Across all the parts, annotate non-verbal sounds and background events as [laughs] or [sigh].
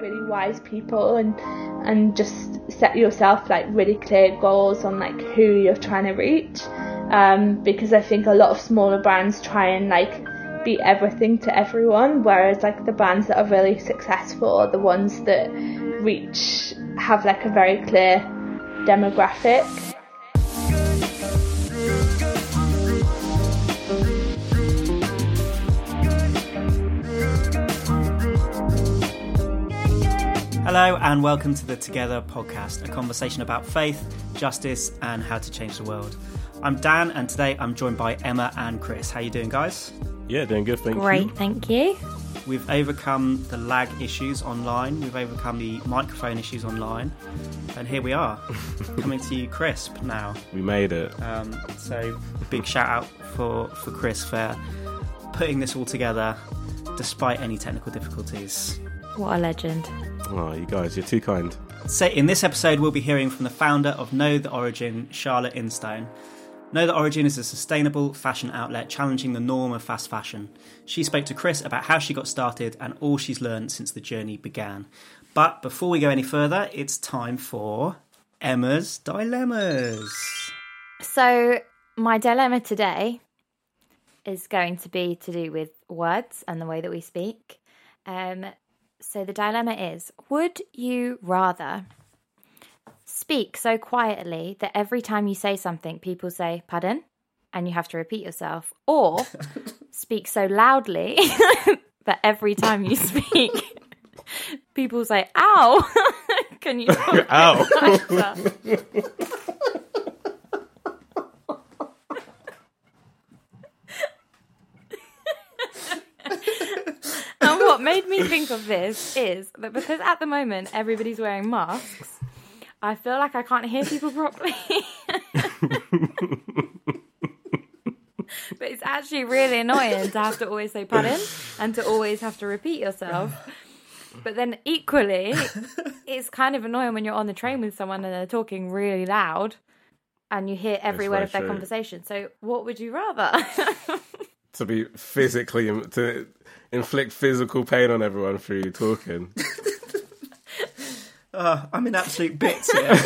really wise people and and just set yourself like really clear goals on like who you're trying to reach. Um, because I think a lot of smaller brands try and like be everything to everyone, whereas like the brands that are really successful are the ones that reach have like a very clear demographic. Hello, and welcome to the Together podcast, a conversation about faith, justice, and how to change the world. I'm Dan, and today I'm joined by Emma and Chris. How you doing, guys? Yeah, doing good, thank Great, you. Great, thank you. We've overcome the lag issues online. We've overcome the microphone issues online, and here we are, [laughs] coming to you crisp now. We made it. Um, so, a big shout out for for Chris for putting this all together, despite any technical difficulties. What a legend. Oh, you guys, you're too kind. So, in this episode, we'll be hearing from the founder of Know the Origin, Charlotte Instone. Know the Origin is a sustainable fashion outlet challenging the norm of fast fashion. She spoke to Chris about how she got started and all she's learned since the journey began. But before we go any further, it's time for Emma's Dilemmas. So, my dilemma today is going to be to do with words and the way that we speak. Um, so, the dilemma is Would you rather speak so quietly that every time you say something, people say, Pardon? And you have to repeat yourself, or [laughs] speak so loudly [laughs] that every time you speak, people say, Ow! [laughs] Can you? Ow. And what made me think of this is that because at the moment everybody's wearing masks, I feel like I can't hear people properly. but it's actually really annoying to have to always say pardon and to always have to repeat yourself. But then equally, it's kind of annoying when you're on the train with someone and they're talking really loud and you hear every That's word of their true. conversation. So, what would you rather? [laughs] to be physically, to inflict physical pain on everyone through talking. Uh, [laughs] I'm in absolute bits here. [laughs]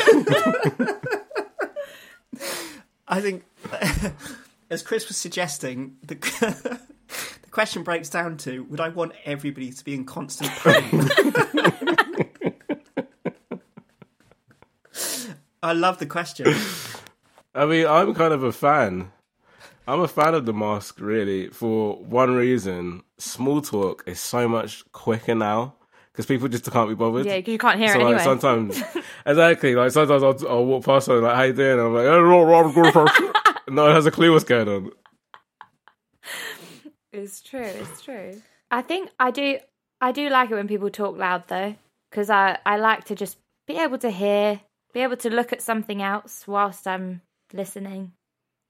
I think, [laughs] as Chris was suggesting, the, the question breaks down to would I want everybody to be in constant pain? I love the question. I mean, I'm kind of a fan. I'm a fan of the mask, really, for one reason. Small talk is so much quicker now because people just can't be bothered. yeah, you can't hear So it like anyway. sometimes, [laughs] exactly. Like sometimes I'll, I'll walk past someone like, "How you doing?" And I'm like, "Oh, no, no, no, no." no one has a clue what's going on. It's true. It's true. I think I do. I do like it when people talk loud though, because I I like to just be able to hear, be able to look at something else whilst I'm listening.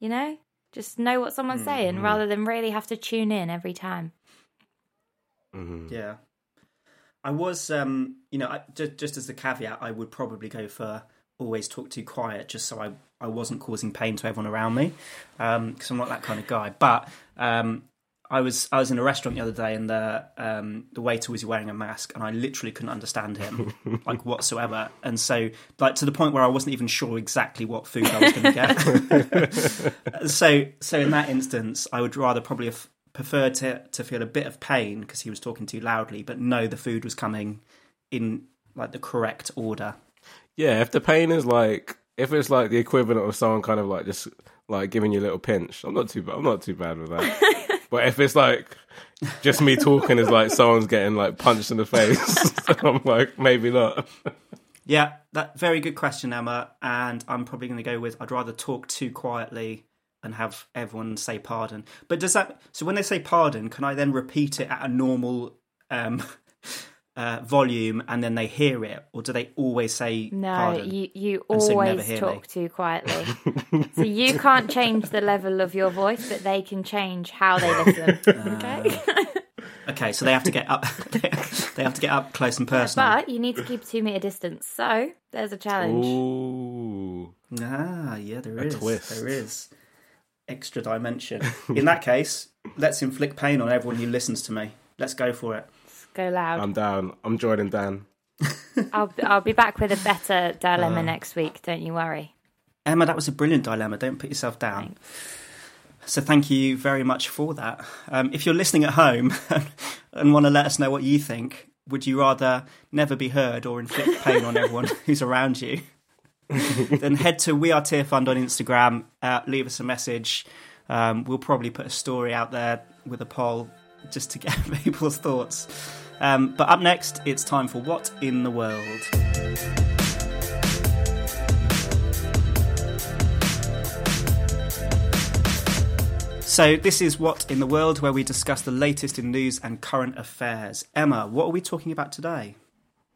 You know, just know what someone's saying rather than really have to tune in every time. Yeah. I was, um, you know, I, just, just as the caveat, I would probably go for always talk too quiet, just so I, I wasn't causing pain to everyone around me, because I'm not that kind of guy. But um, I was I was in a restaurant the other day, and the um, the waiter was wearing a mask, and I literally couldn't understand him, [laughs] like whatsoever. And so, like to the point where I wasn't even sure exactly what food I was going to get. [laughs] so, so in that instance, I would rather probably have preferred to to feel a bit of pain because he was talking too loudly, but know the food was coming in like the correct order. Yeah, if the pain is like, if it's like the equivalent of someone kind of like just like giving you a little pinch, I'm not too bad. I'm not too bad with that. [laughs] but if it's like just me talking is like someone's getting like punched in the face, [laughs] I'm like maybe not. Yeah, that very good question, Emma. And I'm probably going to go with I'd rather talk too quietly and have everyone say pardon. But does that so when they say pardon, can I then repeat it at a normal um, uh, volume and then they hear it, or do they always say No, pardon? you you And so never always talk me. too quietly. [laughs] so you can't change the level of your voice, but they can change how they listen. [laughs] okay. Okay, so they have to get up. [laughs] they have to get up close and personal. But you need to keep two meter distance. So there's a challenge. Ooh, Ah, yeah, there is. twist. There is extra dimension. In that case, let's inflict pain on everyone who listens to me. Let's go for it. Go loud. I'm down. I'm joining Dan. [laughs] I'll I'll be back with a better dilemma uh, next week. Don't you worry. Emma, that was a brilliant dilemma. Don't put yourself down. Thanks. So thank you very much for that. Um, if you're listening at home [laughs] and want to let us know what you think, would you rather never be heard or inflict pain on everyone [laughs] who's around you? then head to We Are Tearfund on Instagram. Uh, leave us a message. Um, we'll probably put a story out there with a poll just to get people's thoughts. Um, but up next, it's time for What in the World. So, this is What in the World, where we discuss the latest in news and current affairs. Emma, what are we talking about today?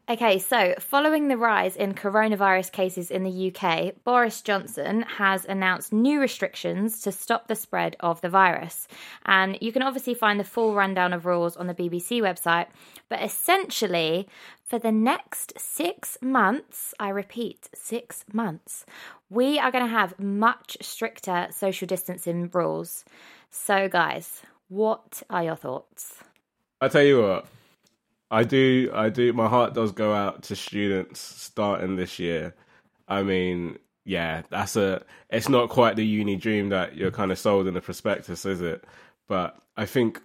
Okay, so following the rise in coronavirus cases in the UK, Boris Johnson has announced new restrictions to stop the spread of the virus. And you can obviously find the full rundown of rules on the BBC website. But essentially, for the next six months, I repeat, six months, we are going to have much stricter social distancing rules. So, guys, what are your thoughts? I tell you what, I do, I do. My heart does go out to students starting this year. I mean, yeah, that's a. It's not quite the uni dream that you're kind of sold in the prospectus, is it? But I think,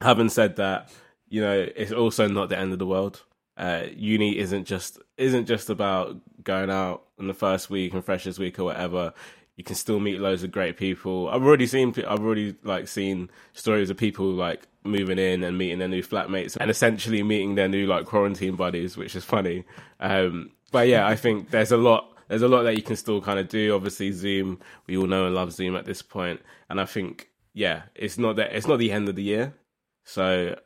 having said that, you know, it's also not the end of the world. Uh, uni isn't just isn't just about going out in the first week and freshers week or whatever you can still meet loads of great people. I've already seen, I've already like seen stories of people like moving in and meeting their new flatmates and essentially meeting their new like quarantine buddies, which is funny. Um, but yeah, I think there's a lot, there's a lot that you can still kind of do. Obviously, Zoom, we all know and love Zoom at this point, and I think yeah, it's not that it's not the end of the year, so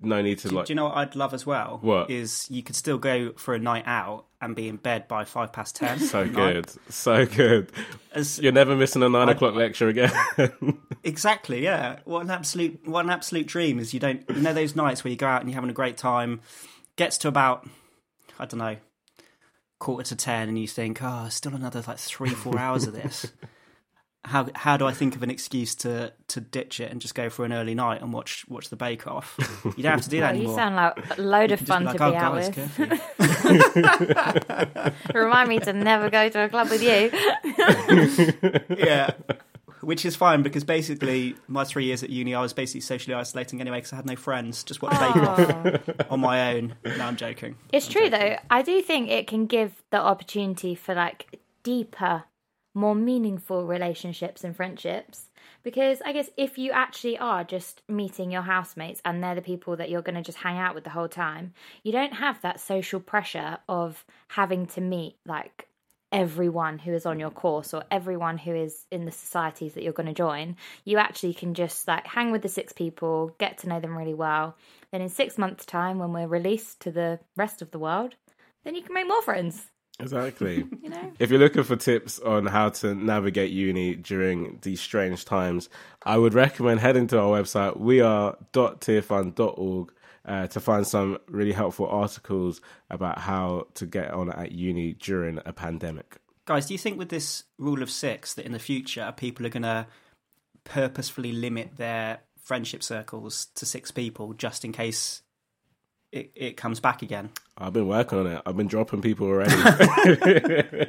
no need to do, like. Do you know what I'd love as well? What is you could still go for a night out and be in bed by five past ten. So good, so good. As, You're never missing a 9 I'd, o'clock lecture again. [laughs] exactly. Yeah. What an absolute what an absolute dream is. You don't you know those nights where you go out and you're having a great time. Gets to about I don't know quarter to ten and you think, oh, still another like three four hours of this [laughs] how how do I think of an excuse to to ditch it and just go for an early night and watch watch the Bake Off? You don't have to do that anymore. You sound like a load of fun like, to oh, be out with. [laughs] Remind me to never go to a club with you. [laughs] yeah, which is fine because basically my three years at uni, I was basically socially isolating anyway because I had no friends. Just watch Bake Off on my own. No, I'm joking. It's I'm true joking. though. I do think it can give the opportunity for like deeper more meaningful relationships and friendships. Because I guess if you actually are just meeting your housemates and they're the people that you're going to just hang out with the whole time, you don't have that social pressure of having to meet like everyone who is on your course or everyone who is in the societies that you're going to join. You actually can just like hang with the six people, get to know them really well. Then in six months' time, when we're released to the rest of the world, then you can make more friends. Exactly. [laughs] you know? If you're looking for tips on how to navigate uni during these strange times, I would recommend heading to our website, weare.tearfund.org, uh, to find some really helpful articles about how to get on at uni during a pandemic. Guys, do you think with this rule of six that in the future people are going to purposefully limit their friendship circles to six people just in case it, it comes back again. I've been working on it. I've been dropping people already. [laughs]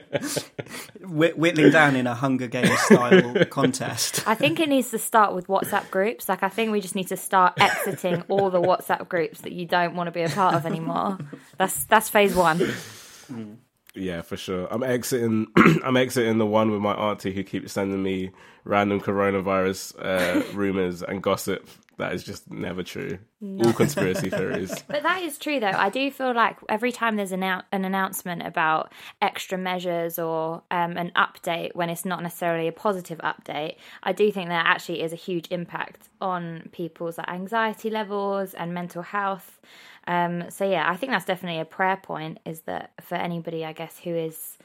Whittling down in a Hunger Games style [laughs] contest. I think it needs to start with WhatsApp groups. Like, I think we just need to start exiting all the WhatsApp groups that you don't want to be a part of anymore. That's that's phase one. Mm. Yeah, for sure. I'm exiting. [clears throat] I'm exiting the one with my auntie who keeps sending me random coronavirus uh, [laughs] rumors and gossip that is just never true. No. All conspiracy theories. [laughs] But that is true, though. I do feel like every time there's an, an announcement about extra measures or um, an update, when it's not necessarily a positive update, I do think there actually is a huge impact on people's like, anxiety levels and mental health. Um, so yeah, I think that's definitely a prayer point. Is that for anybody, I guess, who is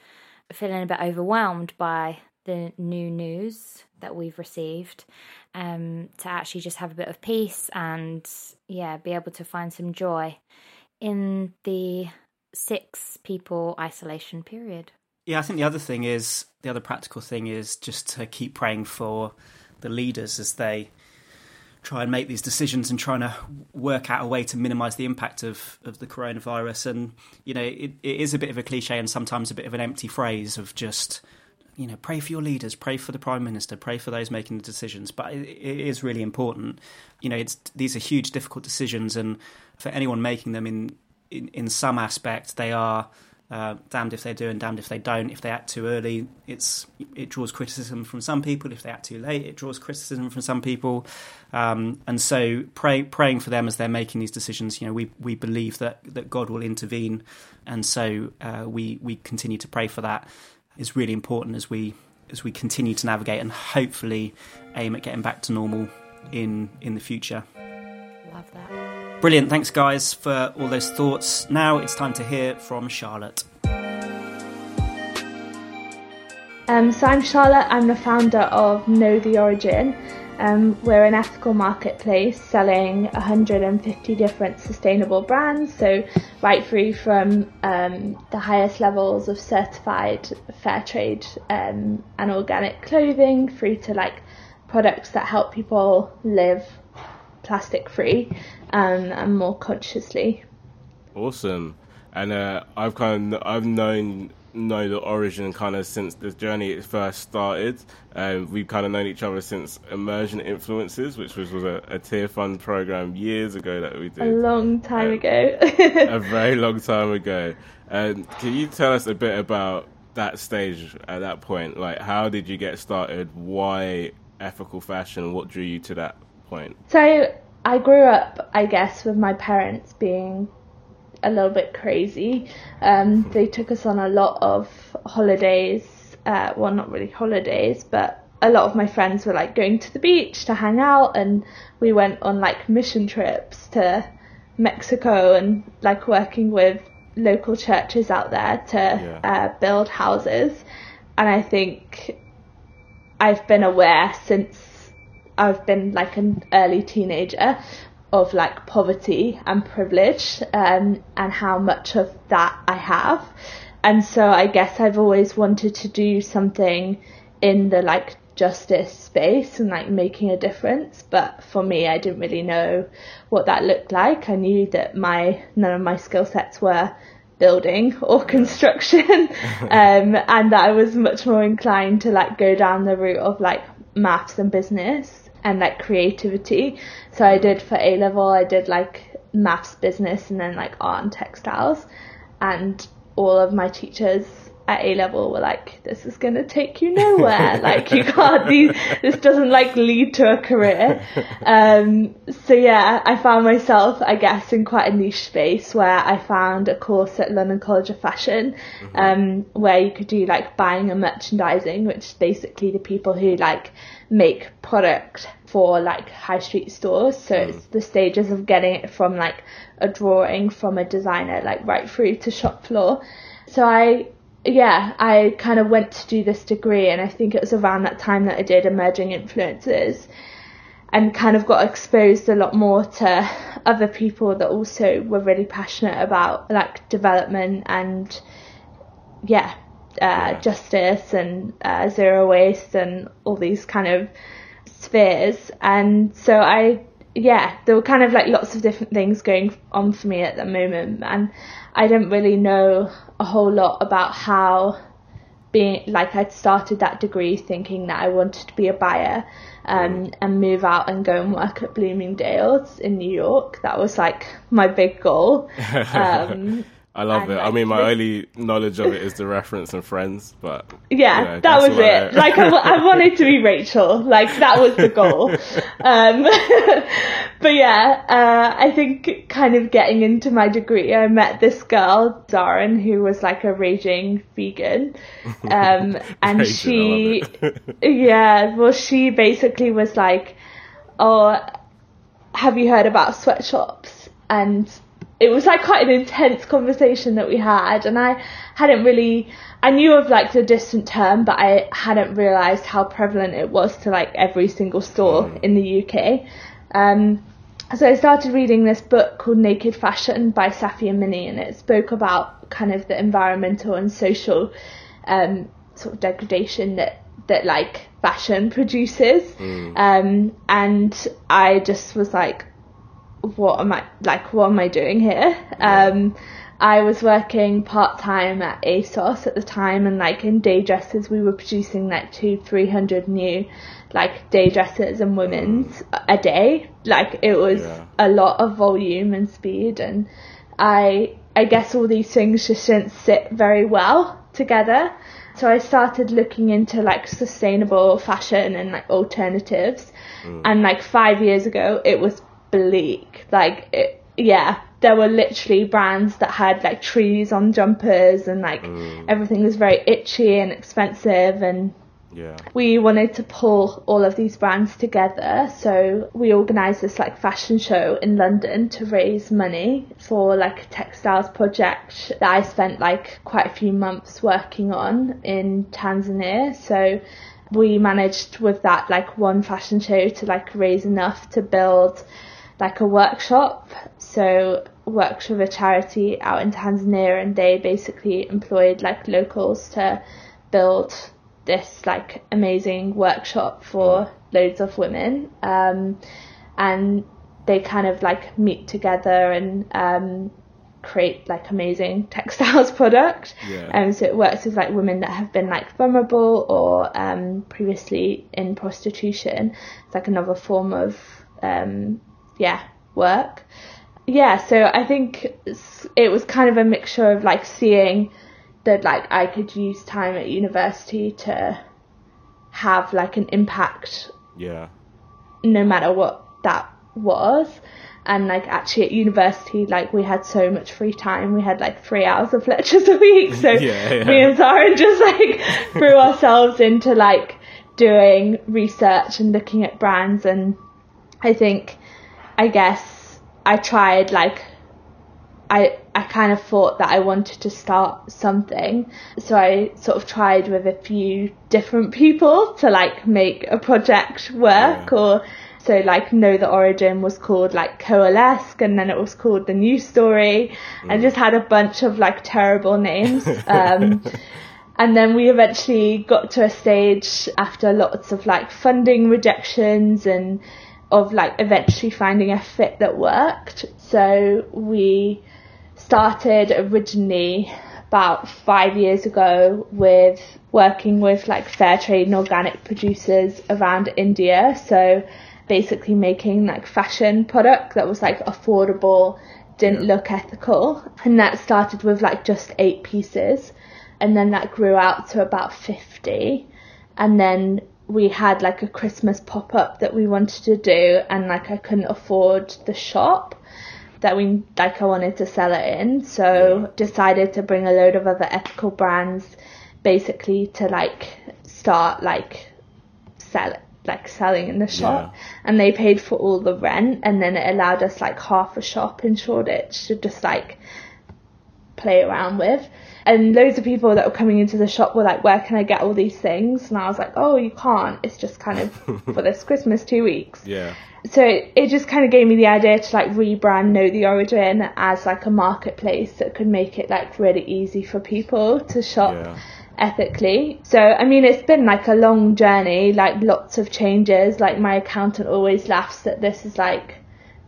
feeling a bit overwhelmed by the new news that we've received, um, to actually just have a bit of peace and yeah, be able to find some joy in the six people isolation period. Yeah, I think the other thing is the other practical thing is just to keep praying for the leaders as they try and make these decisions and trying to work out a way to minimize the impact of, of the coronavirus. And, you know, it, it is a bit of a cliche and sometimes a bit of an empty phrase of just, you know, pray for your leaders, pray for the prime minister, pray for those making the decisions. But it, it is really important. You know, it's these are huge, difficult decisions, and for anyone making them in in, in some aspect, they are uh, damned if they do and damned if they don't. If they act too early, it's it draws criticism from some people. If they act too late, it draws criticism from some people. Um, and so, pray, praying for them as they're making these decisions, you know, we we believe that that God will intervene, and so uh, we we continue to pray for that. Is really important as we as we continue to navigate and hopefully aim at getting back to normal in in the future. Love that. Brilliant. Thanks, guys, for all those thoughts. Now it's time to hear from Charlotte. Um, so I'm Charlotte. I'm the founder of Know the Origin. Um, we're an ethical marketplace selling 150 different sustainable brands, so right through from um, the highest levels of certified fair trade um, and organic clothing through to like products that help people live plastic free um, and more consciously. Awesome, and uh, I've kind of I've known know the origin kind of since the journey it first started. Um, we've kind of known each other since Emerging Influences, which was, was a, a Tearfund program years ago that we did. A long time um, ago. a very long time ago. Um, can you tell us a bit about that stage at that point? Like, how did you get started? Why ethical fashion? What drew you to that point? So I grew up, I guess, with my parents being a little bit crazy. Um, they took us on a lot of holidays. Uh, well, not really holidays, but a lot of my friends were like going to the beach to hang out, and we went on like mission trips to Mexico and like working with local churches out there to yeah. uh, build houses. And I think I've been aware since I've been like an early teenager of like poverty and privilege um, and how much of that I have. And so I guess I've always wanted to do something in the like justice space and like making a difference. But for me, I didn't really know what that looked like. I knew that my none of my skill sets were building or [laughs] construction, [laughs] um, and that I was much more inclined to like go down the route of like maths and business and like creativity. So I did for A level, I did like maths, business, and then like art and textiles. And all of my teachers at A level were like, "This is gonna take you nowhere. [laughs] like you can't. These, this doesn't like lead to a career." [laughs] Um, so yeah, I found myself, I guess, in quite a niche space where I found a course at London College of Fashion, mm-hmm. um, where you could do like buying and merchandising, which is basically the people who like make product for like high street stores. So mm. it's the stages of getting it from like a drawing from a designer, like right through to shop floor. So I, yeah, I kind of went to do this degree, and I think it was around that time that I did emerging influences and kind of got exposed a lot more to other people that also were really passionate about like development and yeah uh, justice and uh, zero waste and all these kind of spheres. And so I, yeah, there were kind of like lots of different things going on for me at the moment, and I didn't really know a whole lot about how being like I'd started that degree thinking that I wanted to be a buyer um, and move out and go and work at Bloomingdale's in New York. That was like my big goal. [laughs] Um, I love and it. Like, I mean, my only knowledge of it is the reference and Friends, but yeah, yeah that was it. like, I, I, [laughs] wanted to be Rachel. Like, that was the goal. [laughs] um, [laughs] but yeah, uh, I think kind of getting into my degree, I met this girl, Zarin, who was like a raging vegan, um, and raging, she, yeah, well, she basically was like, "Oh, have you heard about sweatshops?" and it was like quite an intense conversation that we had and I hadn't really I knew of like the distant term but I hadn't realized how prevalent it was to like every single store mm. in the UK um, so I started reading this book called Naked Fashion by Safia Minney and it spoke about kind of the environmental and social um, sort of degradation that that like fashion produces Mm. Um, and I just was like, what am I like? What am I doing here? Um, I was working part time at ASOS at the time, and like in day dresses, we were producing like two, three hundred new like day dresses and women's a day. Like it was Yeah. a lot of volume and speed, and I I guess all these things just didn't sit very well together. So I started looking into like sustainable fashion and like alternatives. And like five years ago, it was bleak. Like, it, yeah, there were literally brands that had like trees on jumpers and like mm. everything was very itchy and expensive and Yeah. we wanted to pull all of these brands together so we organized this like fashion show in london to raise money for like a textiles project that i spent like quite a few months working on in tanzania so we managed with that like one fashion show to like raise enough to build like a workshop. So works with a charity out in tanzania and they basically employed like locals to build this like amazing workshop for loads of women. Um, and they kind of like meet together and um, create like amazing [laughs] textiles [laughs] product. Yeah. um, so it works with like women that have been like vulnerable or um, previously in prostitution. It's like another form of um, yeah work. Yeah so i think it was kind of a mixture of like seeing that like I could use time at university to have like an impact Yeah. no matter what that was. And like actually at university like we had so much free time. We had like three hours of [laughs] lectures a week. So Yeah, yeah. me and Zara [laughs] just like threw [laughs] ourselves into like doing research and looking at brands. And I think I guess I tried like I I kind of thought that I wanted to start something. So I sort of tried with a few different people to like make a project work Yeah. or so like Know the Origin was called like Coalesce and then it was called The New Story. I just had a bunch of like terrible names. [laughs] Um and then we eventually got to a stage after lots of like funding rejections and of like eventually finding a fit that worked. So we started originally about five years ago with working with like fair trade and organic producers around India. So basically making like fashion product that was like affordable, didn't look ethical. And that started with like just eight pieces. And then that grew out to about 50. And then we had like a Christmas pop up that we wanted to do, and like I couldn't afford the shop that we like I wanted to sell it in, so decided to bring a load of other ethical brands basically to like start like sell like selling in the shop. And they paid for all the rent and then it allowed us like half a shop in Shoreditch to just like play around with. And loads of people that were coming into the shop were like, Where can I get all these things? And I was like, Oh, you can't. It's just kind of [laughs] for this Christmas two weeks. Yeah. So it, it just kind of gave me the idea to like rebrand Know the Origin as like a marketplace that could make it like really easy for people to shop Yeah. ethically. So I mean it's been like a long journey, like lots of changes. Like my accountant always laughs that this is like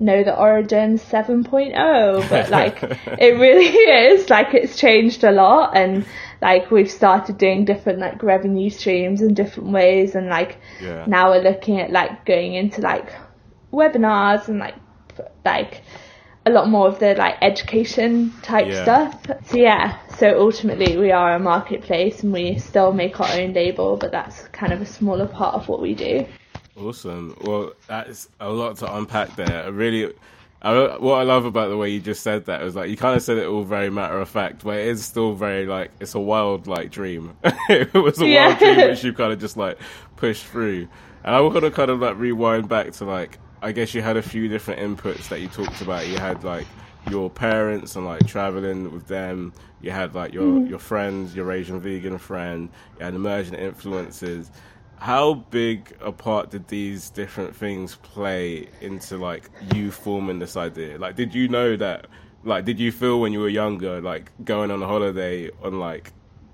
know the origin 7.0 but like [laughs] it really is like it's changed a lot and like we've started doing different like revenue streams in different ways and like Yeah. now we're looking at like going into like webinars and like like a lot more of the like education type Yeah. stuff so yeah so ultimately we are a marketplace and we still make our own label but that's kind of a smaller part of what we do Awesome. Well, that's a lot to unpack there. I really, I, what I love about the way you just said that is like you kind of said it all very matter of fact, but it is still very like it's a wild like dream. [laughs] it was a Yeah. wild dream which you kind of just like pushed through. And I want to kind of like rewind back to like I guess you had a few different inputs that you talked about. You had like your parents and like traveling with them. You had like your mm-hmm. your friends, your Asian vegan friend. You had emerging influences how big a part did these different things play into like you forming this idea like did you know that like did you feel when you were younger like going on a holiday on like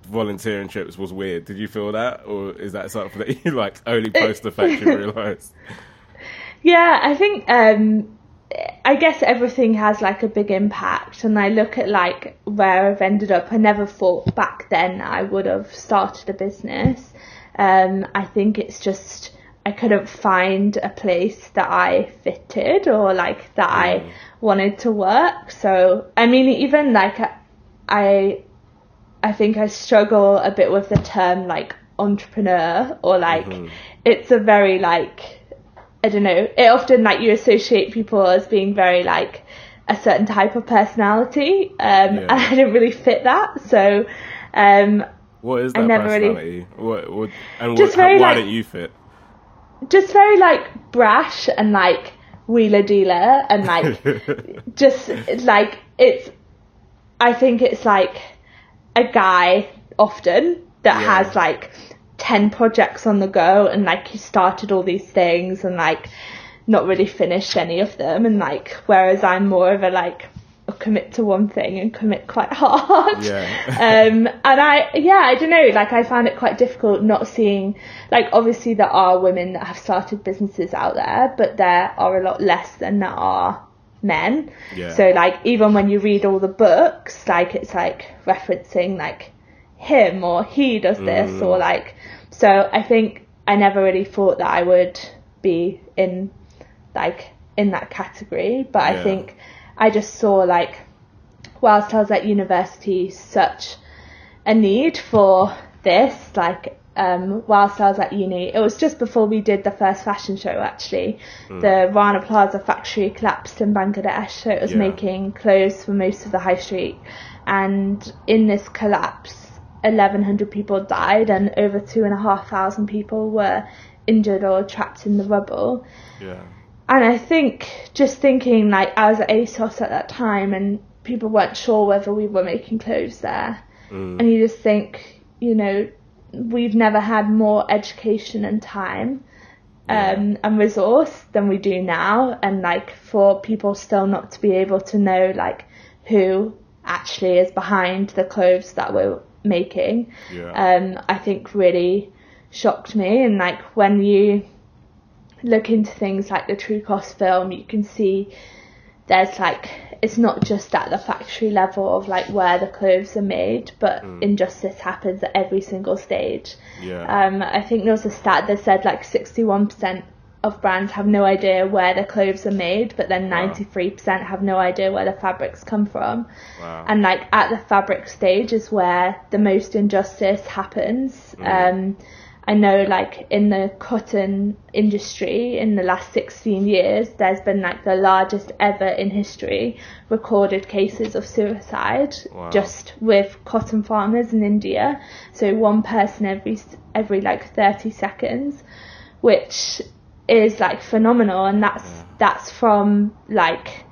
volunteering trips was weird. Did you feel that, or is that something that you like only [laughs] post the fact you realised? Yeah, I think um, I guess everything has like a big impact, and I look at like where I've ended up. I never thought back then I would have started a business. Um, I think it's just I couldn't find a place that I fitted or like that mm. I wanted to work. So I mean, even like I, I think I struggle a bit with the term like entrepreneur or like mm-hmm. it's a very like I don't know, it often like you associate people as being very like a certain type of personality, um, yeah. and I didn't really fit that. So, um, what is that I never personality? Really, what, what, and what, how, why like, don't you fit? Just very like brash and like wheeler dealer and like [laughs] just like it's. I think it's like a guy often that yeah. has like 10 projects on the go and like he started all these things and like not really finished any of them and like whereas I'm more of a like Commit to one thing and commit quite [laughs] hard. Yeah. [laughs] um and I yeah, I don't know, like I found it quite difficult not seeing like obviously there are women that have started businesses out there, but there are a lot less than there are men. Yeah. So like even when you read all the books, like it's like referencing like him or he does this mm. or like so I think I never really thought that I would be in like in that category, but yeah. I think I just saw like whilst I was at university such a need for this like um, whilst I was at uni. It was just before we did the first fashion show actually. Mm. The Rana Plaza factory collapsed in Bangladesh, so it was yeah. making clothes for most of the high street. And in this collapse, 1,100 people died and over 2,500 people were injured or trapped in the rubble. Yeah. And I think, just thinking, like, I was at ASOS at that time and people weren't sure whether we were making clothes there. Mm. And you just think, you know, we've never had more education and time um, yeah. and resource than we do now. And, like, for people still not to be able to know, like, who actually is behind the clothes that we're making, yeah. um, I think really shocked me. And like when you look into things like the True Cost film, you can see there's like it's not just at the factory level of like where the clothes are made, but mm. injustice happens at every single stage. Yeah. Um, I think there was a stat that said like 61% of brands have no idea where the clothes are made, but then wow. 93% have no idea where the fabrics come from. Wow. And like at the fabric stage is where the most injustice happens. Mm. Um, I know like in the cotton industry in the last 16 years, there's been like the largest ever in history recorded cases of suicide wow. just with cotton farmers in India. So one person every, every like 30 seconds, which is like phenomenal and that's yeah. that's from like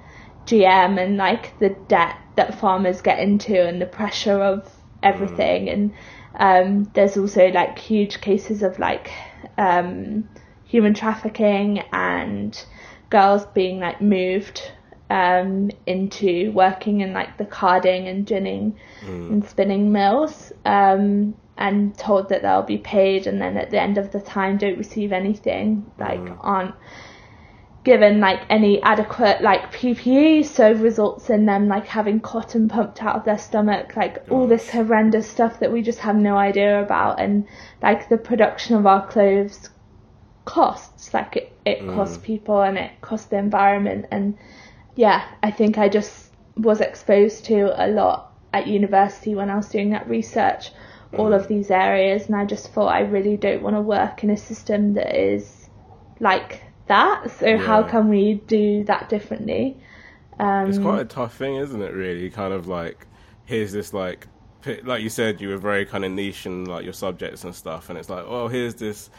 GM and like the debt that farmers get into and the pressure of everything mm. and um, there's also like huge cases of like um, human trafficking and girls being like moved um, into working in like the carding and ginning mm. and spinning mills um, and told that they'll be paid and then at the end of the time don't receive anything like mm. aren't given like any adequate like PPE so results in them like having cotton pumped out of their stomach like all this horrendous stuff that we just have no idea about and like the production of our clothes costs like it, it mm. costs people and it costs the environment and yeah I think I just was exposed to a lot at university when I was doing that research all of these areas, and I just thought I really don't want to work in a system that is like that. So yeah. how can we do that differently? Um, it's quite a tough thing, isn't it? Really, kind of like here's this like like you said, you were very kind of niche in like your subjects and stuff, and it's like, oh, here's this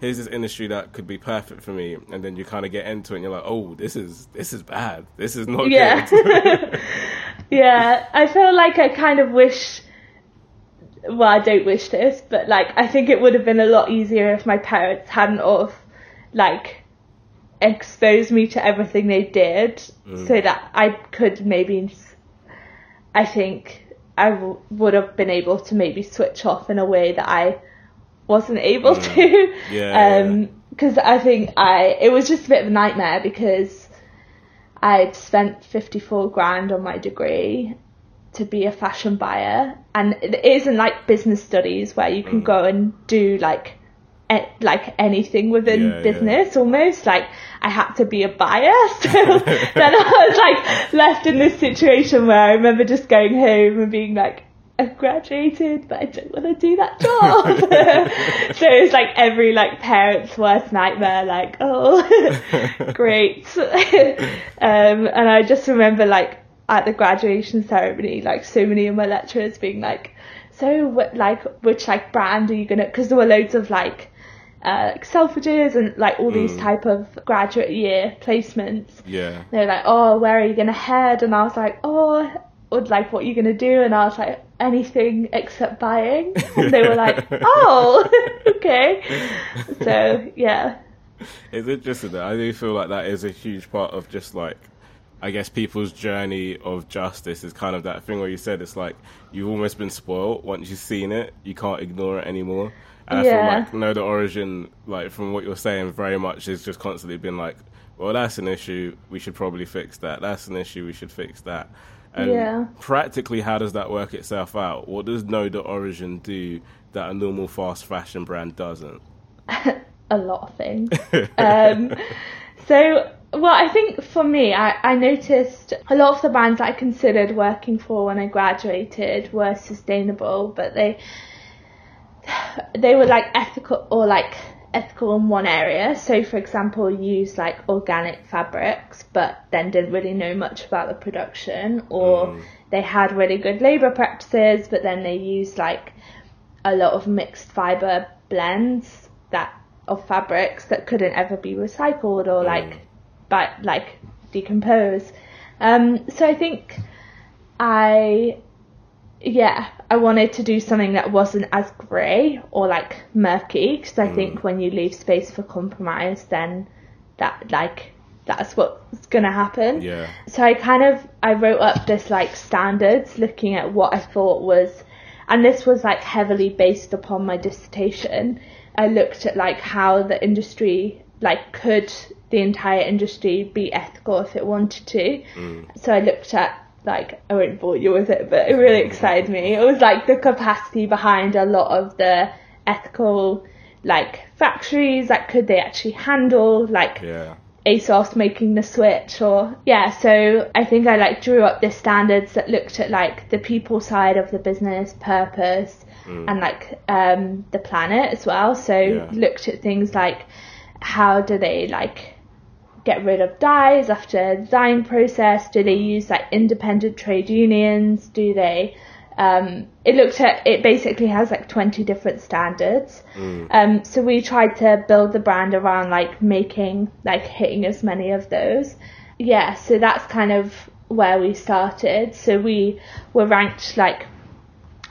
here's this industry that could be perfect for me, and then you kind of get into it, and you're like, oh, this is this is bad. This is not yeah. good. [laughs] [laughs] yeah, I feel like I kind of wish well, I don't wish this, but like I think it would have been a lot easier if my parents hadn't of like exposed me to everything they did, mm. so that I could maybe, I think, I w- would have been able to maybe switch off in a way that I wasn't able mm. to. Yeah. [laughs] Um, because I think I it was just a bit of a nightmare because I'd spent 54 grand on my degree to be a fashion buyer and it isn't like business studies where you can mm. go and do like like anything within yeah, business yeah. almost like I had to be a buyer [laughs] so [laughs] then I was like left in this situation where I remember just going home and being like I've graduated, but I don't want to do that job. [laughs] so it's like every like parent's worst nightmare. Like, oh, great. um, and I just remember like at the graduation ceremony, like so many of my lecturers being like, "So, what, like, which like brand are you gonna?" Because there were loads of like. Uh, like Selfridges and like all these mm. type of graduate year placements. Yeah. They're like, oh, where are you gonna head? And I was like, oh, or like, what are you gonna do? And I was like, anything except buying. [laughs] And they were like, oh, [laughs] okay. So, yeah. It's interesting that I do feel like that is a huge part of just like, I guess people's journey of justice is kind of that thing where you said it's like you've almost been spoiled once you've seen it, you can't ignore it anymore. And I feel like know the origin, like from what you're saying, very much is just constantly been like, well, that's an issue. We should probably fix that. That's an issue. We should fix that. And yeah. practically, how does that work itself out? What does Know the Origin do that a normal fast fashion brand doesn't? [laughs] a lot of things. [laughs] um, so, well, I think for me, I, I noticed a lot of the brands that I considered working for when I graduated were sustainable, but they they were like ethical or like ethical in one area. So, for example, use like organic fabrics, but then didn't really know much about the production, or mm. they had really good labor practices, but then they used like a lot of mixed fiber blends that of fabrics that couldn't ever be recycled or mm. like but like decompose. Um, so I think I yeah, I wanted to do something that wasn't as grey or like murky because I mm. think when you leave space for compromise, then that like that's what's gonna happen. Yeah. So I kind of I wrote up this like standards, looking at what I thought was, and this was like heavily based upon my dissertation. I looked at like how the industry like could the entire industry be ethical if it wanted to. Mm. So I looked at like I won't bore you with it, but it really excited me. It was like the capacity behind a lot of the ethical like factories, like could they actually handle like yeah. ASOS making the switch or yeah, so I think I like drew up the standards that looked at like the people side of the business, purpose mm. and like um the planet as well. So yeah. looked at things like how do they like get rid of dyes after the dyeing process? Do they use like independent trade unions? Do they? Um, it looked at it basically has like 20 different standards. Mm. Um, so we tried to build the brand around like making like hitting as many of those. Yeah, so that's kind of where we started. So we were ranked like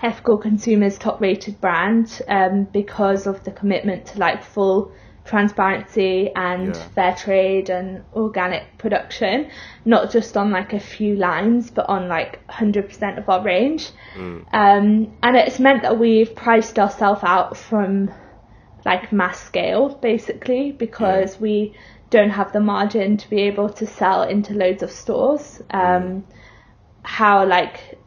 ethical consumers top rated brand um, because of the commitment to like full transparency and yeah. fair trade and organic production, not just on like a few lines, but on like 100% of our range. Mm. Um, and it's meant that we've priced ourselves out from like mass scale basically because yeah. we don't have the margin to be able to sell into loads of stores. Um, mm. How like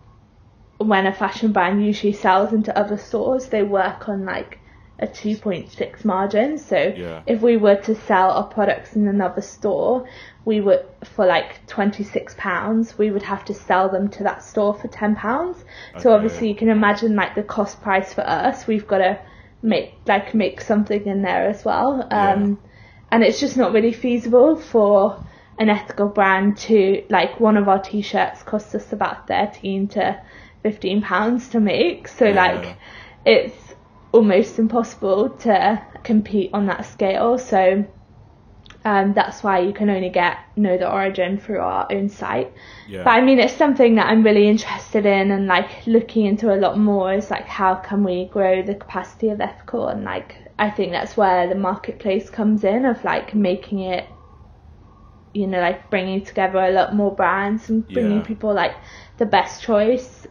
when a fashion brand usually sells into other stores, they work on like a 2.6 margin. So yeah. if we were to sell our products in another store, we would for like 26 pounds, we would have to sell them to that store for 10 pounds. Okay. So obviously you can imagine like the cost price for us, we've got to make like make something in there as well. Um, yeah. and it's just not really feasible for an ethical brand to like one of our t-shirts costs us about 13 to 15 pounds to make. So yeah. like it's almost impossible to compete on that scale. So um, that's why you can only get know the origin through our own site. Yeah. But I mean, it's something that I'm really interested in and like looking into a lot more. Is like how can we grow the capacity of ethical and like I think that's where the marketplace comes in of like making it, you know, like bringing together a lot more brands and bringing yeah. people like the best choice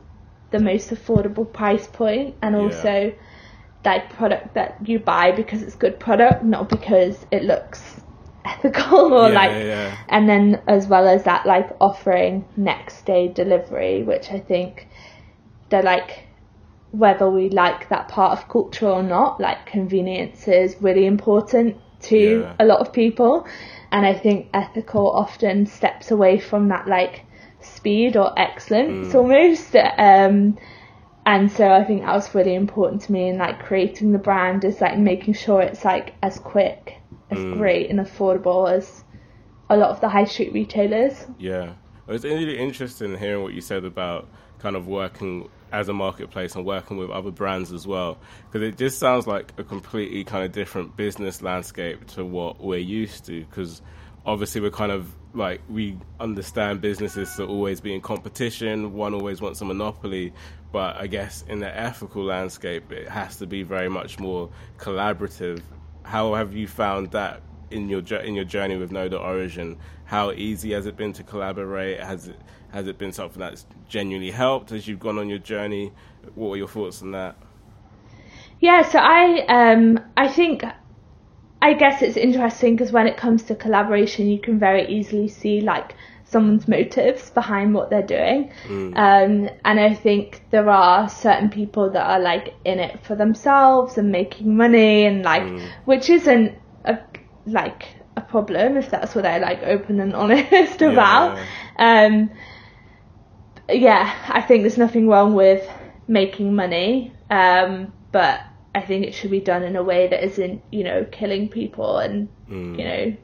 the most affordable price point and also yeah. Like product that you buy because it's good product, not because it looks [laughs] ethical or yeah, like yeah, and then as well as that like offering next day delivery, which I think they're like whether we like that part of culture or not, like convenience is really important to a lot of people and I think ethical often steps away from that like speed or excellence mm. almost. Um, and so I think that was really important to me in like creating the brand is like making sure it's like as quick, as mm. great and affordable as a lot of the high street retailers. Yeah. it was really interesting hearing what you said about kind of working as a marketplace and working with other brands as well because it just sounds like a completely kind of different business landscape to what we're used to because obviously we're kind of like we understand businesses to always be in competition one always wants a monopoly but i guess in the ethical landscape it has to be very much more collaborative how have you found that in your in your journey with Know the Origin how easy has it been to collaborate has it has it been something that's genuinely helped as you've gone on your journey? What are your thoughts on that? Yeah, so I um I think I guess it's interesting because when it comes to collaboration, you can very easily see like someone's motives behind what they're doing. Mm. Um, and I think there are certain people that are like in it for themselves and making money and like, mm. which isn't a, like a problem if that's what they're like open and [laughs] honest about. Yeah. Um, yeah, I think there's nothing wrong with making money, um, but I think it should be done in a way that isn't, you know, killing people and, mm. you know,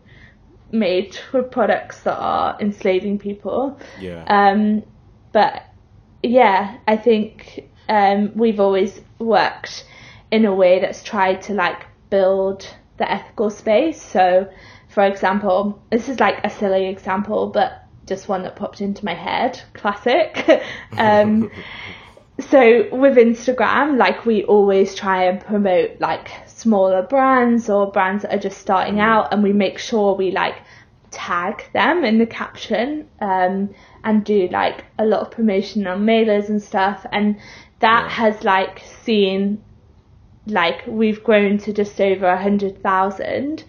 made for products that are enslaving people. Yeah. Um, but yeah, I think um, we've always worked in a way that's tried to like build the ethical space. So, for example, this is like a silly example, but just one that popped into my head. Classic. [laughs] um, [laughs] so with Instagram, like we always try and promote like smaller brands or brands that are just starting mm. out, and we make sure we like tag them in the caption um, and do like a lot of promotion on mailers and stuff, and that yeah. has like seen like we've grown to just over a hundred thousand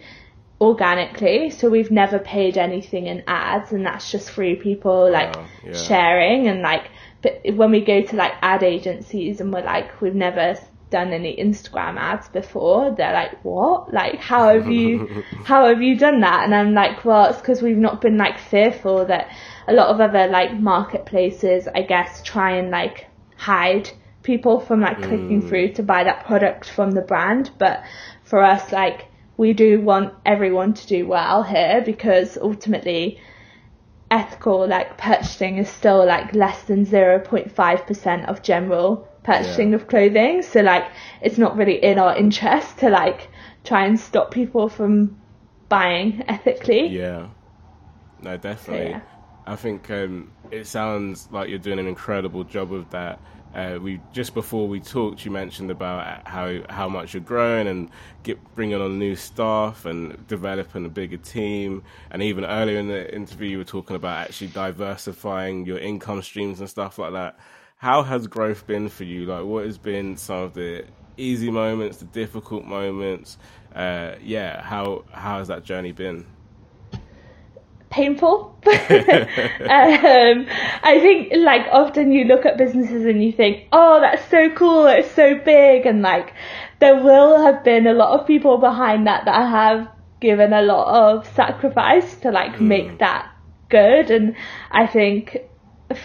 organically so we've never paid anything in ads and that's just free people like yeah. sharing and like but when we go to like ad agencies and we're like we've never done any Instagram ads before they're like what? Like how have you [laughs] how have you done that? And I'm like well it's because we've not been like fearful that a lot of other like marketplaces I guess try and like hide people from like clicking mm. through to buy that product from the brand. But for us like we do want everyone to do well here because ultimately ethical like purchasing is still like less than 0.5% of general purchasing yeah. of clothing so like it's not really in our interest to like try and stop people from buying ethically yeah no definitely so, yeah. I think um, it sounds like you're doing an incredible job of that uh, we just before we talked, you mentioned about how how much you're growing and get bringing on new staff and developing a bigger team. And even earlier in the interview, you were talking about actually diversifying your income streams and stuff like that. How has growth been for you? Like, what has been some of the easy moments, the difficult moments? Uh, yeah, how how has that journey been? Painful. [laughs] [laughs] um, I think like often you look at businesses and you think, oh, that's so cool, it's so big, and like there will have been a lot of people behind that that have given a lot of sacrifice to like mm. make that good, and I think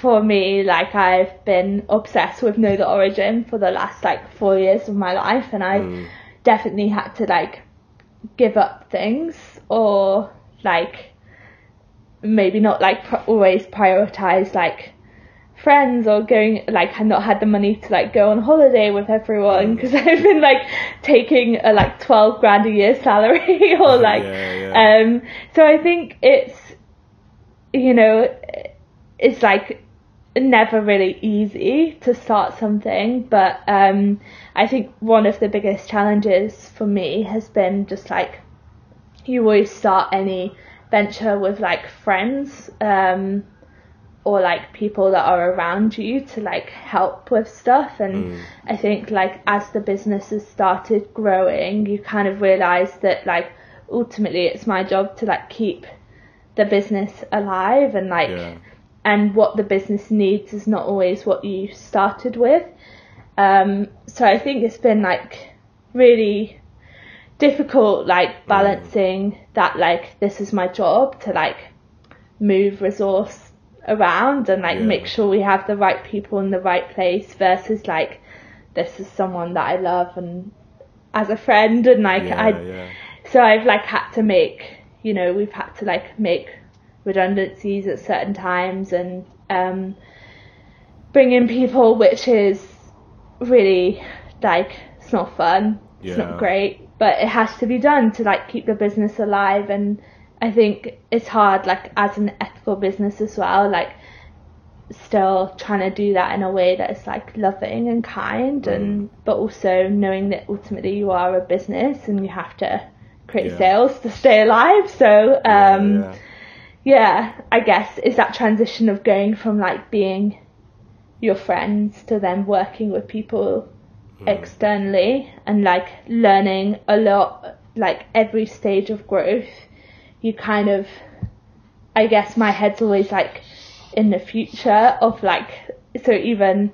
for me, like I've been obsessed with Know the Origin for the last like four years of my life, and I mm. definitely had to like give up things or like maybe not like always prioritize like friends or going like I've not had the money to like go on holiday with everyone because mm. [laughs] I've been like taking a like 12 grand a year salary [laughs] or like yeah, yeah. um so I think it's you know it's like never really easy to start something but um I think one of the biggest challenges for me has been just like you always start any venture with like friends um, or like people that are around you to like help with stuff and Mm. I think like as the business has started growing you kind of realize that like ultimately it's my job to like keep the business alive and like Yeah. and what the business needs is not always what you started with um so I think it's been like really difficult like balancing that like this is my job to like move resource around and like Yeah. make sure we have the right people in the right place versus like this is someone that I love and as a friend and like yeah, I yeah. so I've like had to make you know we've had to like make redundancies at certain times and um bring in people which is really like it's not fun it's Yeah. not great but it has to be done to like keep the business alive and I think it's hard like as an ethical business as well like still trying to do that in a way that is like loving and kind and but also knowing that ultimately you are a business and you have to create Yeah. sales to stay alive so um yeah, yeah, I guess is that transition of going from like being your friends to then working with people Mm-hmm. externally and like learning a lot like every stage of growth you kind of I guess my head's always like in the future of like so even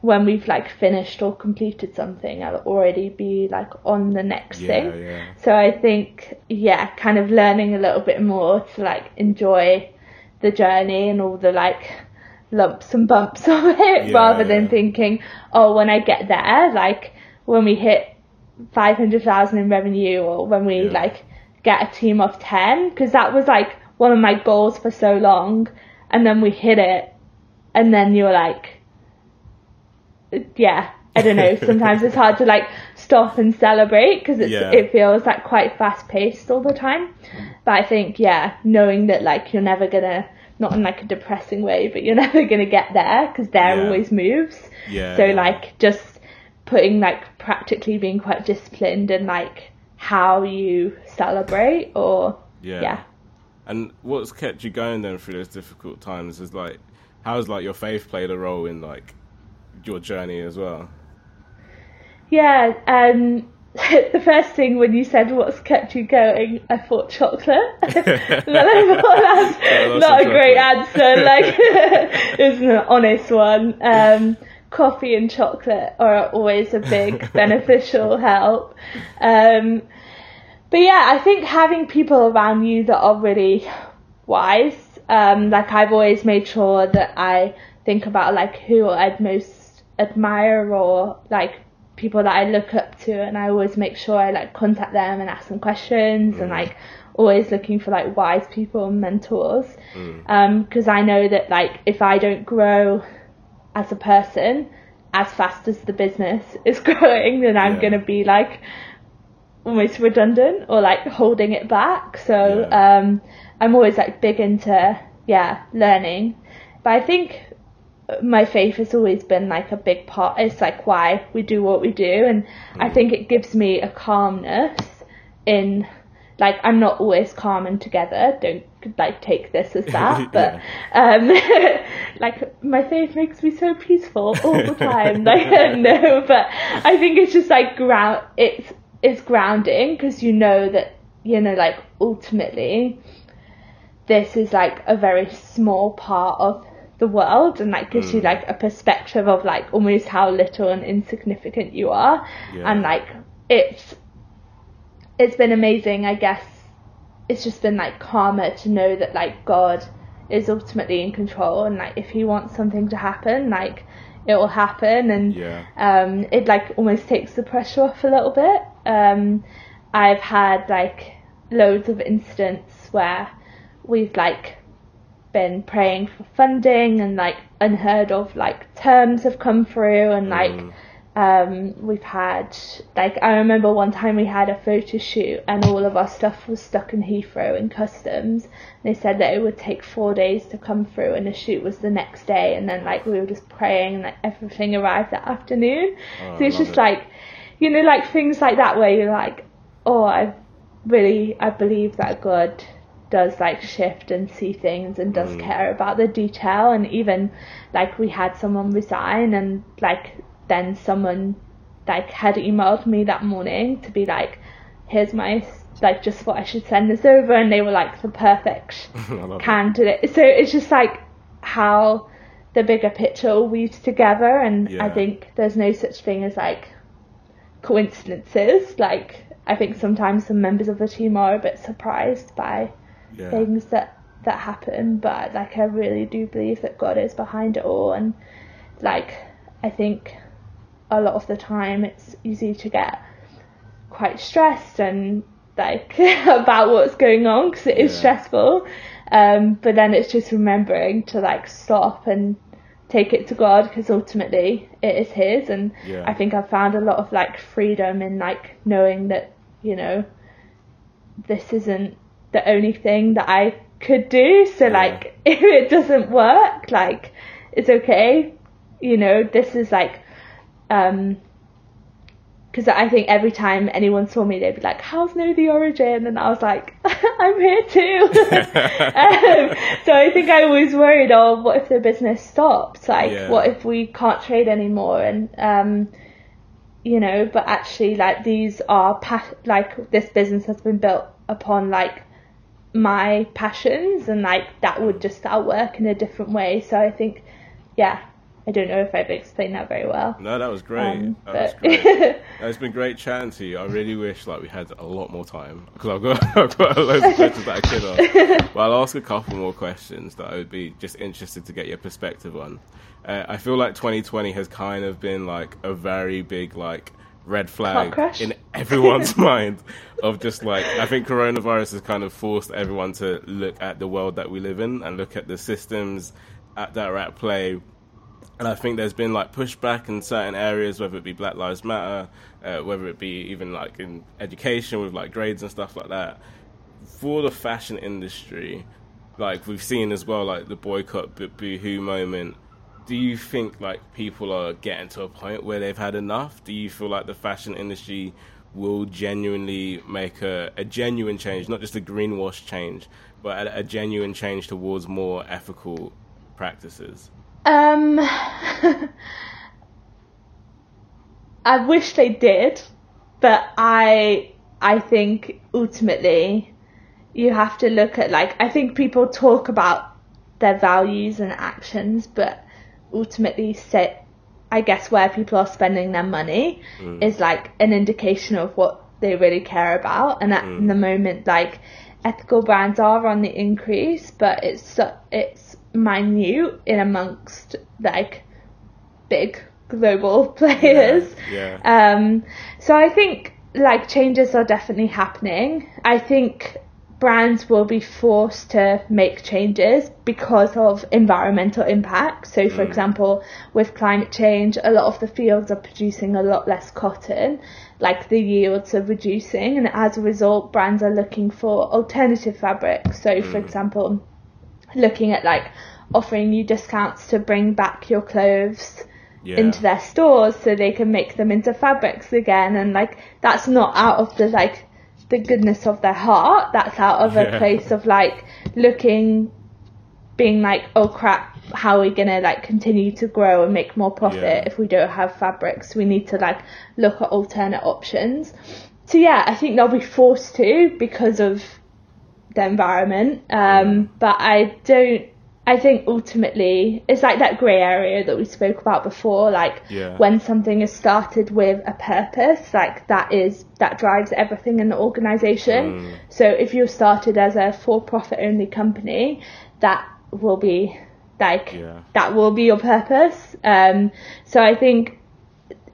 when we've like finished or completed something I'll already be like on the next yeah, thing yeah. so I think, yeah, kind of learning a little bit more to like enjoy the journey and all the like lumps and bumps [laughs] of it Yeah, rather than yeah. thinking, oh, when I get there, like when we hit 500,000 in revenue or when we Yeah. like get a team of 10, because that was like one of my goals for so long. And then we hit it and then you're like, yeah, I don't know. [laughs] Sometimes it's hard to like stop and celebrate because Yeah. it feels like quite fast paced all the time. But I think yeah, knowing that like you're never gonna not in like a depressing way, but you're [laughs] never gonna get there because there Yeah. always moves. Yeah, So yeah. like just putting like practically being quite disciplined and like how you celebrate or Yeah. yeah. And what's kept you going then through those difficult times is like, how's like your faith played a role in like your journey as well? Yeah, um, [laughs] the first thing when you said what's kept you going, I thought chocolate. [laughs] then I thought that's [laughs] Yeah, not a of great answer. Like, it's an honest one. Um, coffee and chocolate are always a big beneficial help. Um, but yeah, I think having people around you that are really wise. Um, like I've always made sure that I think about like who I'd most admire or like people that I look up to, and I always make sure I like contact them and ask them questions, and mm. like always looking for like wise people and mentors. Mm. Um, because I know that like if I don't grow as a person as fast as the business [laughs] is growing, then I'm Yeah. gonna be like almost redundant or like holding it back. So Yeah. um, I'm always like big into yeah learning, but I think my faith has always been like a big part. It's like why we do what we do, and I think it gives me a calmness in like I'm not always calm and together. Don't like take this as [laughs] that, but um, [laughs] like my faith makes me so peaceful all the [laughs] time. like no, but I think it's just like ground. It's it's grounding because you know that you know like ultimately this is like a very small part of the world and like gives you like a perspective of like almost how little and insignificant you are. Yeah. and like it's it's been amazing i guess. It's just been like calmer to know that like god is ultimately in control and like if he wants something to happen like it will happen. And Yeah. um it like almost takes the pressure off a little bit. Um i've had like loads of incidents where we've like been praying for funding and like unheard of like terms have come through and like um we've had like I remember one time we had a photo shoot and all of our stuff was stuck in Heathrow in customs. They said that it would take four days to come through and the shoot was the next day and then like we were just praying and like, everything arrived that afternoon. Oh, so it's just it. like you know like things like that where you're like oh I really I believe that God does like shift and see things and does mm. care about the detail. And even like we had someone resign and like then someone like had emailed me that morning to be like here's my like just what I should send this over. And they were like the perfect [laughs] candidate. So it's just like how the bigger picture all weaves together. And yeah. I think there's no such thing as like coincidences. Like I think sometimes some members of the team are a bit surprised by yeah. things that that happen, but like I really do believe that God is behind it all, and like I think a lot of the time it's easy to get quite stressed and like [laughs] about what's going on because it is yeah. stressful. Um, but then it's just remembering to like stop and take it to God because ultimately it is His, and yeah. I think I've found a lot of like freedom in like knowing that you know this isn't the only thing that I could do. So yeah. like [laughs] if it doesn't work, like it's okay. You know, this is like um because I think every time anyone saw me, they'd be like, "How's Know the Origin?" And I was like, [laughs] "I'm here too." [laughs] um, so I think I was worried, "Oh, what if the business stops? Like, yeah. what if we can't trade anymore?" And um, you know, but actually, like these are pa- like this business has been built upon like my passions and like that would just start work in a different way. So I think, yeah, I don't know if I've explained that very well. No, that was great. Um, that was great. [laughs] it's been great chatting to you. I really wish like we had a lot more time because I've got [laughs] I've got loads of questions that I could ask. [laughs] But I'll ask a couple more questions that I would be just interested to get your perspective on. Uh, I feel like 2020 has kind of been like a very big like red flag in everyone's [laughs] mind of just like I think coronavirus has kind of forced everyone to look at the world that we live in and look at the systems at, that are at play. And I think there's been like pushback in certain areas, whether it be Black Lives Matter, uh, whether it be even like in education with like grades and stuff like that. For the fashion industry, like we've seen as well, like the boycott boohoo moment do you think like people are getting to a point where they've had enough? Do you feel like the fashion industry will genuinely make a, a genuine change, not just a greenwash change, but a, a genuine change towards more ethical practices? Um, [laughs] I wish they did, but I I think ultimately you have to look at like I think people talk about their values and actions, but ultimately set I guess where people are spending their money mm. is like an indication of what they really care about and at mm. the moment like ethical brands are on the increase but it's it's minute in amongst like big global [laughs] players yeah, yeah. um so I think like changes are definitely happening I think brands will be forced to make changes because of environmental impact. So, for mm. example, with climate change, a lot of the fields are producing a lot less cotton, like the yields are reducing, and as a result, brands are looking for alternative fabrics. So, mm. for example, looking at like offering you discounts to bring back your clothes. Yeah. into their stores so they can make them into fabrics again and like that's not out of the like the goodness of their heart. That's out of a place of like looking, being like, oh crap, how are we gonna like continue to grow and make more profit yeah. if we don't have fabrics? We need to like look at alternate options. So yeah, I think they'll be forced to because of the environment. Um, mm. But I don't I think ultimately it's like that grey area that we spoke about before. Like yeah. when something is started with a purpose, like that is that drives everything in the organisation. Mm. So if you're started as a for-profit only company, that will be like yeah. that will be your purpose. Um, so I think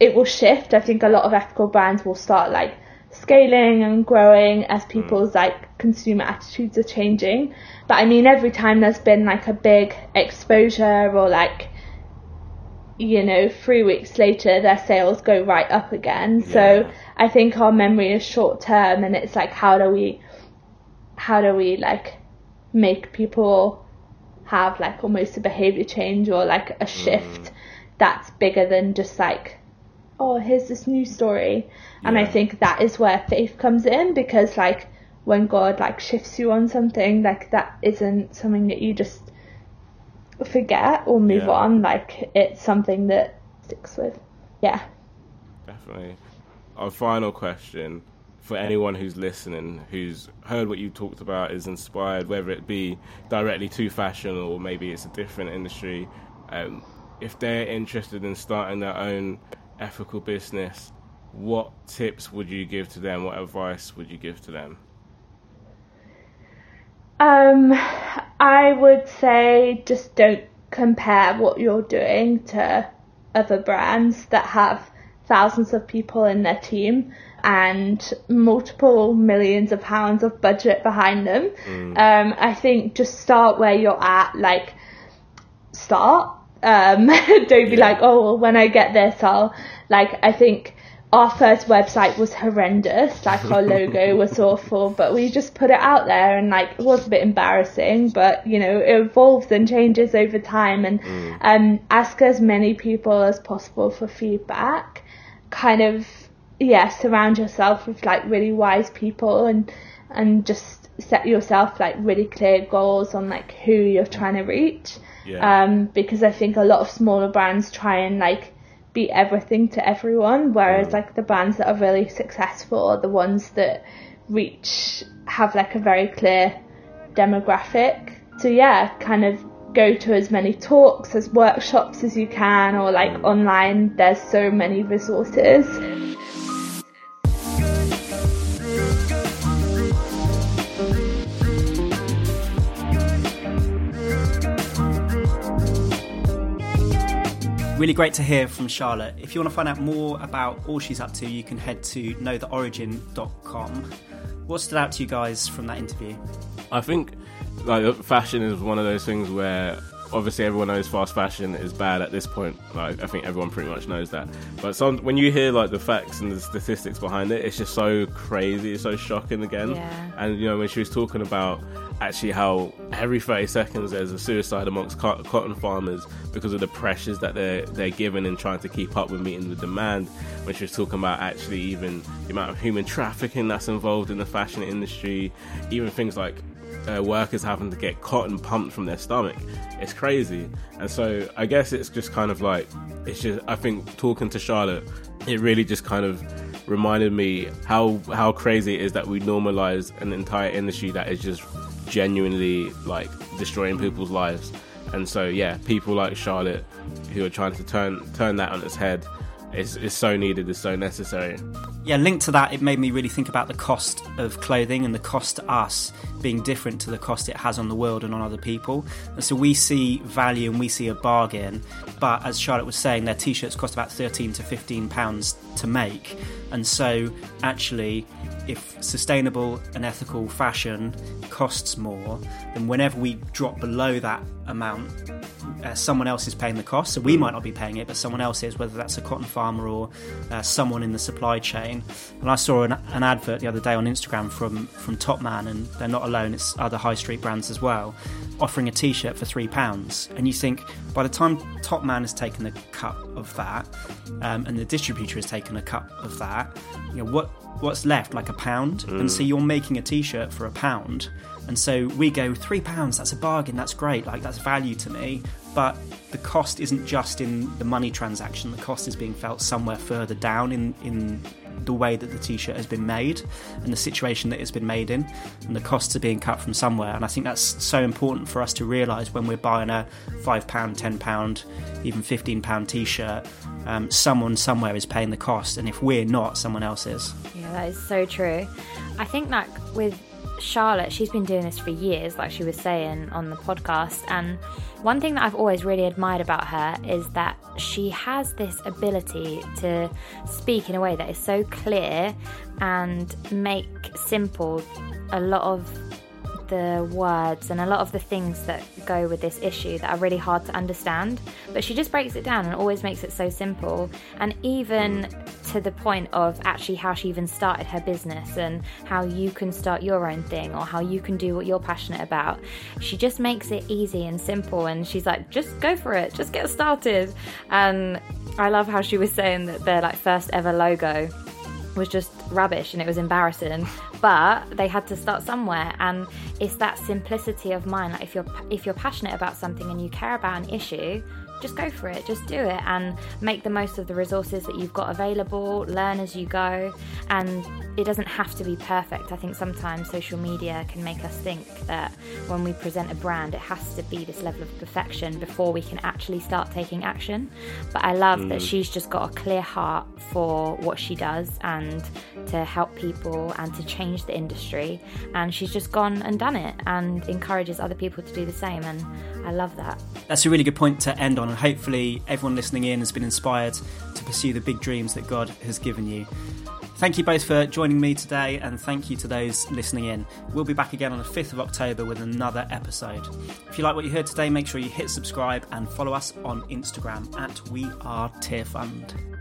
it will shift. I think a lot of ethical brands will start like scaling and growing as mm. people's mm. like consumer attitudes are changing. But I mean, every time there's been like a big exposure or like, you know, three weeks later, their sales go right up again. Yeah. So I think our memory is short term and it's like, how do we, how do we like make people have like almost a behavior change or like a shift mm. that's bigger than just like, oh, here's this new story. Yeah. And I think that is where faith comes in because like, when God like shifts you on something, like that isn't something that you just forget or move yeah. on. Like it's something that sticks with. Yeah. Definitely. Our final question for anyone who's listening, who's heard what you talked about, is inspired, whether it be directly to fashion or maybe it's a different industry, um, if they're interested in starting their own ethical business, what tips would you give to them? What advice would you give to them? Um, I would say just don't compare what you're doing to other brands that have thousands of people in their team and multiple millions of pounds of budget behind them. Mm. Um, I think just start where you're at, like start. Um, [laughs] don't be yeah. like, oh, well, when I get this, I'll like. I think our first website was horrendous. Like our [laughs] logo was awful, but we just put it out there and like it was a bit embarrassing, but you know, it evolves and changes over time and mm. um, ask as many people as possible for feedback. Kind of yeah, surround yourself with like really wise people and and just set yourself like really clear goals on like who you're trying to reach. Yeah. Um, because I think a lot of smaller brands try and like be everything to everyone, whereas mm. like the brands that are really successful are the ones that reach have like a very clear demographic. So yeah, kind of go to as many talks as workshops as you can or like mm. online there's so many resources. Really great to hear from Charlotte. If you want to find out more about all she's up to, you can head to knowtheorigin.com. What stood out to you guys from that interview? I think like uh, fashion is one of those things where obviously everyone knows fast fashion is bad at this point. Like I think everyone pretty much knows that. But some when you hear like the facts and the statistics behind it, it's just so crazy. It's so shocking again. Yeah. And you know when she was talking about actually how every 30 seconds there's a suicide amongst cotton farmers because of the pressures that they're they're given in trying to keep up with meeting the demand. When she was talking about actually even the amount of human trafficking that's involved in the fashion industry, even things like uh, workers having to get cotton pumped from their stomach. It's crazy. And so I guess it's just kind of like, it's just, I think talking to Charlotte, it really just kind of reminded me how how crazy it is that we normalize an entire industry that is just genuinely like destroying people's lives. And so yeah, people like Charlotte who are trying to turn turn that on its head is, is so needed, is so necessary. Yeah, linked to that, it made me really think about the cost of clothing and the cost to us being different to the cost it has on the world and on other people. And so we see value and we see a bargain, but as Charlotte was saying, their t-shirts cost about 13 to 15 pounds to make. And so actually if sustainable and ethical fashion costs more, then whenever we drop below that amount, uh, someone else is paying the cost. So we might not be paying it, but someone else is, whether that's a cotton farmer or uh, someone in the supply chain. And I saw an, an, advert the other day on Instagram from from Topman, and they're not alone; it's other high street brands as well, offering a T-shirt for three pounds. And you think by the time Topman has taken a cut of that, um, and the distributor has taken a cut of that, you know what what's left like a pound mm. and so mm. you're making a t-shirt for a pound and so we go three pounds that's a bargain that's great like that's value to me but the cost isn't just in the money transaction the cost is being felt somewhere further down in in the way that the t-shirt has been made and the situation that it's been made in and the costs are being cut from somewhere and i think that's so important for us to realize when we're buying a 5 pound 10 pound even 15 pound t-shirt um, someone somewhere is paying the cost, and if we're not, someone else is. Yeah, that is so true. I think like with Charlotte, she's been doing this for years, like she was saying on the podcast. And one thing that I've always really admired about her is that she has this ability to speak in a way that is so clear and make simple a lot of the words and a lot of the things that go with this issue that are really hard to understand. But she just breaks it down and always makes it so simple. And even to the point of actually how she even started her business and how you can start your own thing or how you can do what you're passionate about. She just makes it easy and simple. And she's like, just go for it, just get started. And I love how she was saying that their like first ever logo was just rubbish and it was embarrassing. But they had to start somewhere and it's that simplicity of mind like if you're if you're passionate about something and you care about an issue just go for it, just do it and make the most of the resources that you've got available, learn as you go, and it doesn't have to be perfect. I think sometimes social media can make us think that when we present a brand, it has to be this level of perfection before we can actually start taking action. But I love mm. that she's just got a clear heart for what she does and to help people and to change the industry. And she's just gone and done it and encourages other people to do the same. And I love that. That's a really good point to end on, and hopefully, everyone listening in has been inspired to pursue the big dreams that God has given you. Thank you both for joining me today, and thank you to those listening in. We'll be back again on the 5th of October with another episode. If you like what you heard today, make sure you hit subscribe and follow us on Instagram at We Are Tearfund.